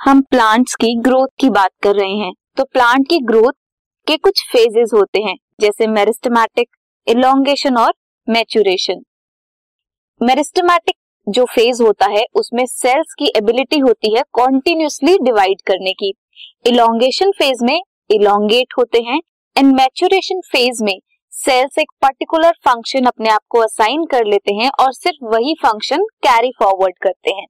हम प्लांट्स की ग्रोथ की बात कर रहे हैं। तो प्लांट की ग्रोथ के कुछ फेजेस होते हैं, जैसे मेरिस्टमैटिक इलोंगेशन और मैचुरेशन मेरिस्टमैटिक जो फ़ेज़ होता है, उसमें सेल्स की एबिलिटी होती है कॉन्टिन्यूसली डिवाइड करने की। इलोंगेशन फ़ेज़ में इलोंगेट होते हैं एंड मैचुरेशन फ़ेज़ में सेल्स एक पर्टिकुलर फ़ंक्शन अपने आप को असाइन कर लेते हैं और सिर्फ़ वही फ़ंक्शन कैरी फॉरवर्ड करते हैं।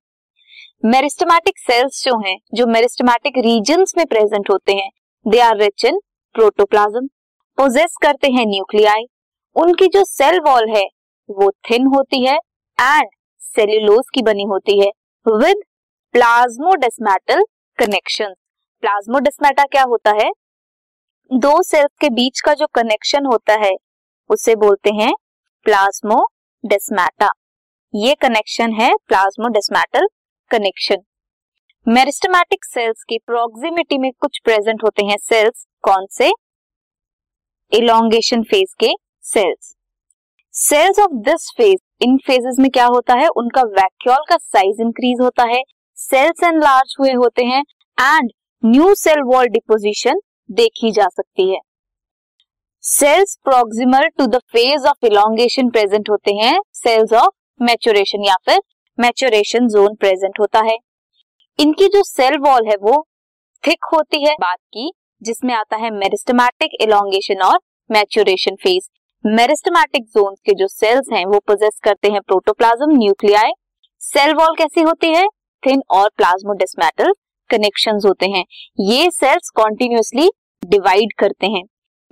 मेरिस्टमैटिक सेल्स जो हैं, जो मेरिस्टमैटिक रीजन्स में प्रेजेंट होते हैं, they are rich in protoplasm, possess करते हैं न्यूक्लियाई उनकी जो सेल वॉल है, वो थिन होती है एंड सेल्यूलोज की बनी होती है विद प्लाज्मोडेस्मेटल कनेक्शन। प्लाज्मोडेस्मेटा क्या होता है? दो सेल्स के बीच का जो कनेक्शन होता है, उसे बोलते हैं प्लाज्मोडेस्मेटा। ये कनेक्शन है प्लाज्मोडेस्मेटल कनेक्शन मेरिस्टमैटिक सेल्स की प्रोक्सिमिटी में कुछ प्रेजेंट होते हैं सेल्स कौन से? इलोंगेशन फ़ेज़ के cells cells of this phase in phases में क्या होता है? उनका वैक्यूल का साइज़ इंक्रीज होता है सेल्स एनलार्ज हुए होते हैं and new cell wall deposition देखी जा सकती है. Cells proximal to the phase of elongation present होते हैं सेल्स ऑफ़ मैचुरेशन या फिर मैचुरेशन जोन प्रेजेंट होता है। इनकी जो सेल वॉल है, वो थिक होती है। बात की, जिसमें आता है मेरिस्टमैटिक इलोंगेशन और मैचुरेशन फ़ेज़ मेरिस्टमैटिक जोन के जो सेल्स हैं, वो पोजेस करते हैं प्रोटोप्लाज्म न्यूक्लियाई सेल वॉल कैसी होती है? थिन और प्लाज्मोडेस्मेटल कनेक्शंस होते हैं। ये सेल्स कॉन्टिन्यूसली डिवाइड करते हैं।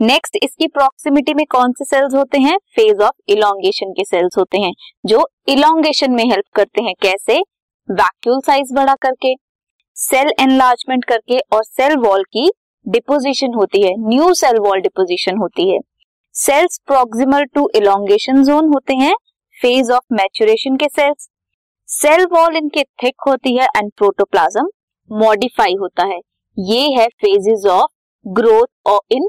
नेक्स्ट इसकी प्रोक्सिमिटी में कौन से सेल्स होते हैं? फ़ेज़ ऑफ़ इलोंगेशन के सेल्स होते हैं, जो इलोंगेशन में हेल्प करते हैं। कैसे? वैक्यूल साइज़ बड़ा करके सेल एनलार्जमेंट करके और सेल वॉल की डिपोजिशन होती है। न्यू सेल वॉल डिपोजिशन होती है। Cells proximal to elongation zone होते हैं फ़ेज़ ऑफ़ मैचुरेशन के सेल्स सेल वॉल इनके थिक होती है एंड प्रोटोप्लाज्म मॉडिफाई होता है। ये है फेजेस ऑफ़ ग्रोथ और इन